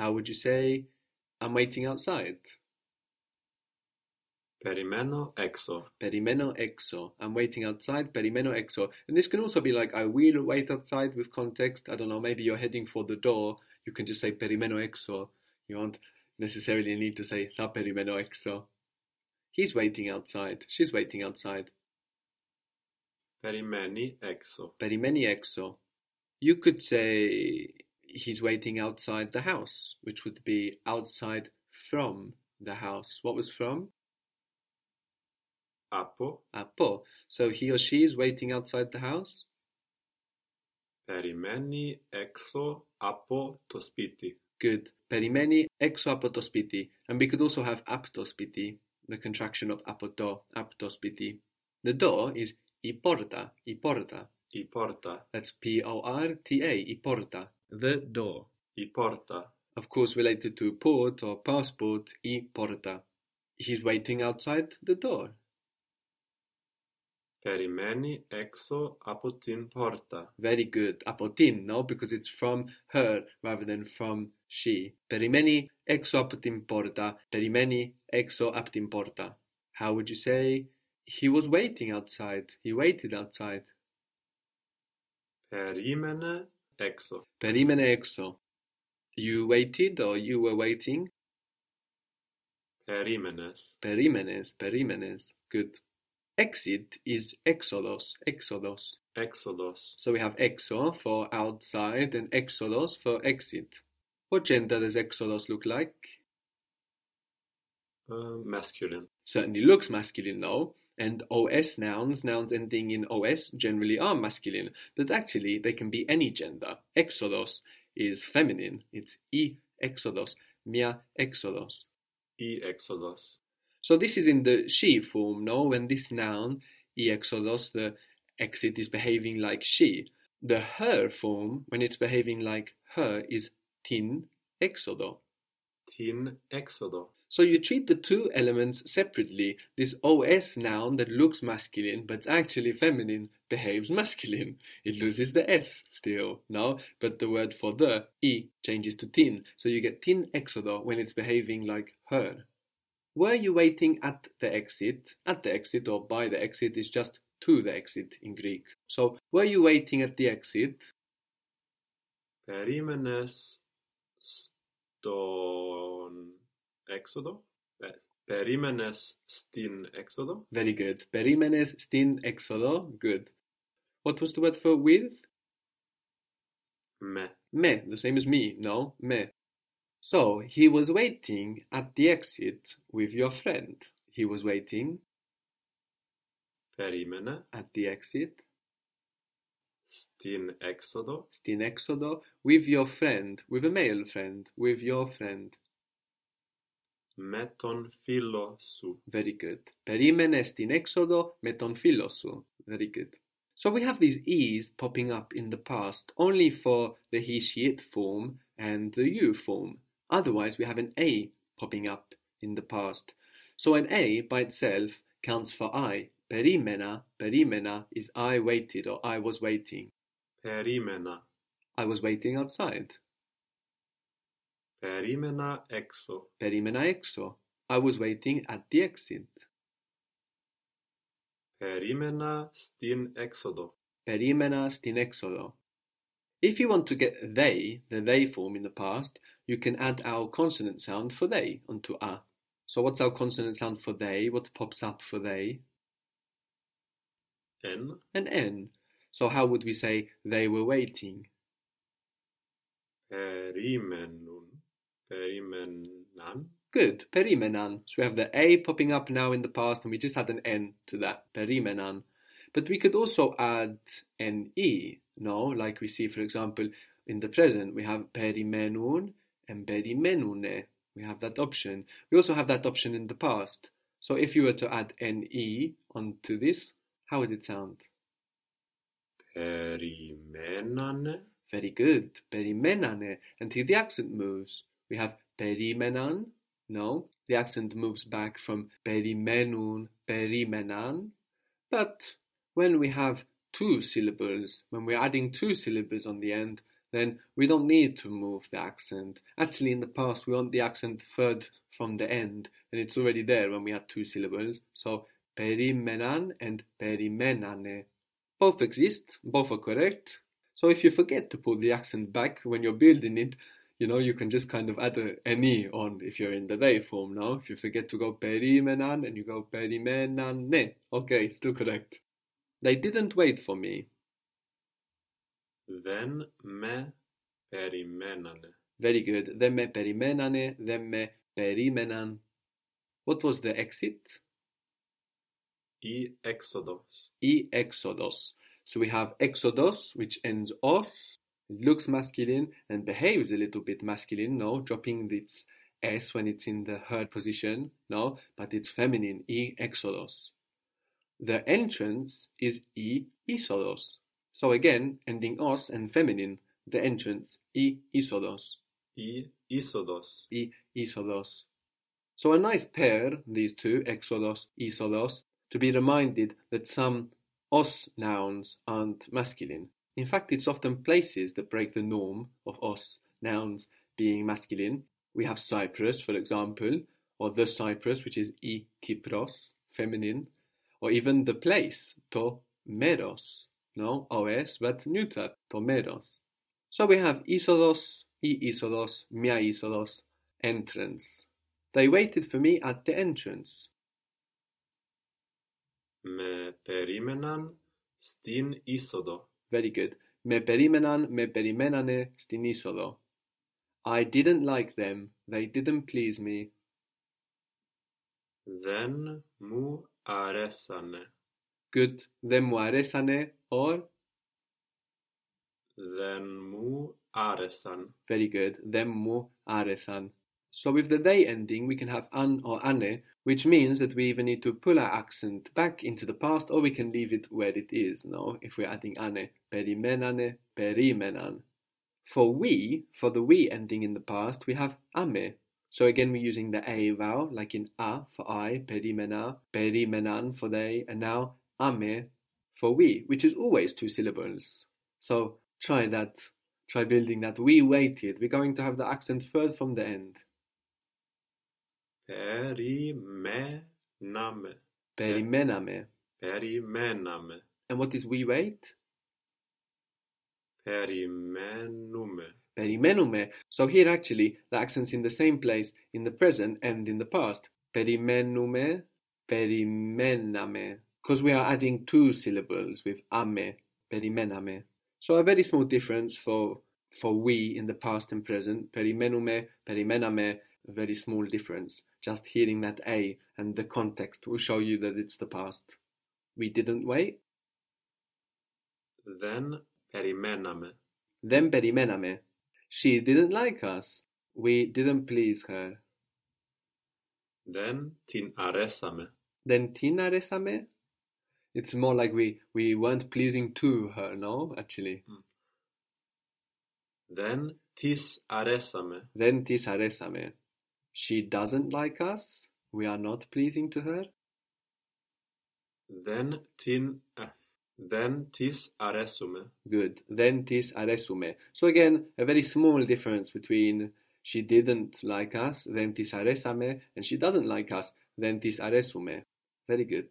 How would you say I'm waiting outside? Perimeno exo. Perimeno exo. I'm waiting outside. Perimeno exo. And this can also be like, I will wait outside with context. I don't know, maybe you're heading for the door. You can just say perimeno exo. You won't necessarily need to say tha perimeno exo. He's waiting outside. She's waiting outside. Perimeni exo. Perimeni exo. You could say he's waiting outside the house, which would be outside from the house. What was from? Apo. Apo. So he or she is waiting outside the house? Perimeni exo apo to spiti. Good. Perimeni exo apo to spiti. And we could also have aptospiti, the contraction of apoto, apto spiti. The door is i porta, i porta. I porta. That's P O R T A, i porta the door. I porta. Of course, related to port or passport, i porta. He's waiting outside the door. Perimeni exo apotin porta. Very good. Apotin, no? Because it's from her rather than from she. Perimeni exo apotin porta. Perimeni exo apotin porta. How would you say he was waiting outside? He waited outside. Perimene exo. Perimene exo. You waited or you were waiting? Perimenes. Perimenes, perimenes. Good. Exit is exodos, exodos. Exodos. So we have exo for outside and exodos for exit. What gender does exodos look like? Uh, masculine. Certainly looks masculine, though. And os nouns, nouns ending in os, generally are masculine, but actually they can be any gender. Exodos is feminine. It's e exodos, mia exodos. E exodos. So this is in the she form, no? When this noun, e exodos, the exit is behaving like she. The her form, when it's behaving like her, is tin exodo. Tin exodo. So you treat the two elements separately. This OS noun that looks masculine but's actually feminine behaves masculine. It loses the S still, no? But the word for the, E, changes to tin. So you get tin exodo when it's behaving like her. Were you waiting at the exit? At the exit or by the exit is just to the exit in Greek. So were you waiting at the exit? Περίμενες στον έξοδο. Ε, περίμενες στην έξοδο. Very good. Perimenes stin exodo. Good. What was the word for with? Με. Me, the same as me, no? Me. So, he was waiting at the exit with your friend. He was waiting Περίμενε at the exit, στην έξοδο stin exodo, with your friend, with a male friend, with your friend. με τον φίλο σου. Very good. Περίμενε στην έξοδο με τον φίλο σου. Very good. So we have these e's popping up in the past only for the he, she, it form and the you form. Otherwise, we have an a popping up in the past. So an a by itself counts for I. Perimena, perimena is I waited or I was waiting. Περίμενα. I was waiting outside. Περίμενα έξω. Perimena exo. I was waiting at the exit. Περίμενα στην έξοδο. Perimena stin exodo. If you want to get they, the they form in the past, you can add our consonant sound for they onto a. So what's our consonant sound for they? What pops up for they? Εν. An N. So how would we say they were waiting? Περίμενουν. Perimenan. Good, perimenan. So we have the A popping up now in the past, and we just add an N to that, perimenan. But we could also add an E, no? Like we see, for example, in the present, we have perimenun and perimenune. We have that option. We also have that option in the past. So if you were to add an E onto this, how would it sound? Perimenane. Very good. Perimenane. Until the accent moves. We have perimenan. No, the accent moves back from perimenun, perimenan. But when we have two syllables, when we're adding two syllables on the end, then we don't need to move the accent. Actually, in the past, we want the accent third from the end, and it's already there when we had two syllables. So perimenan and perimenane. Both exist, both are correct. So if you forget to put the accent back when you're building it, you know, you can just kind of add a, an e on if you're in the they form now. If you forget to go perimenan and you go perimenan ne. Okay, still correct. They didn't wait for me. Then me perimenane. Very good. Then me perimenane, then me perimenan. What was the exit? E exodos. E exodos. So we have exodos, which ends os, Looks masculine and behaves a little bit masculine, no? Dropping its S when it's in the herd position, no? But it's feminine, E exodos. The entrance is E isodos. So again, ending os and feminine, the entrance, E isodos. E isodos. E isodos. So a nice pair, these two, exodos, isodos. to be reminded that some os nouns aren't masculine. In fact, it's often places that break the norm of os nouns being masculine. We have Cyprus, for example, or the Cyprus, which is i Kypros, feminine, or even the place, to meros, no os, but neuter, to meros. So we have isodos, i isodos, mia isodos, entrance. They waited for me at the entrance. Με περίμεναν στην είσοδο. Very good. Με περίμεναν, με περιμένανε στην είσοδο. I didn't like them. They didn't please me. Δεν μου αρέσανε. Good. Δεν μου αρέσανε or Δεν μου άρεσαν. very good. Δεν μου άρεσαν. So with the they ending, we can have an or ane, which means that we either need to pull our accent back into the past or we can leave it where it is, no? If we're adding ane. Perimenane, perimenan. For we, for the we ending in the past, we have ame. So again, we're using the a vowel, like in a for I, perimena, perimenan for they, and now ame for we, which is always two syllables. So try that, try building that. We waited. We're going to have the accent third from the end. Περιμέναμε. Perimename. Περιμέναμε. And what is we wait? Περιμένουμε. Perimenume. So here actually the accent's in the same place in the present and in the past. Perimenume, perimename. Because we are adding two syllables with ame, perimename. So a very small difference for for we in the past and present. Perimenume, perimename, a very small difference. Just hearing that A and the context will show you that it's the past. We didn't wait. Then perimename. Then perimename. She didn't like us. We didn't please her. Then tin aresame. Then tin aresame? It's more like we, we weren't pleasing to her, no, actually. Mm. Then tis aresame. Then tis aresame. She doesn't like us, we are not pleasing to her? Then tin eh, then tis aresume. Good. Then tis aresume. So again, a very small difference between she didn't like us, then tis aresame, and she doesn't like us, then tis aresume. Very good.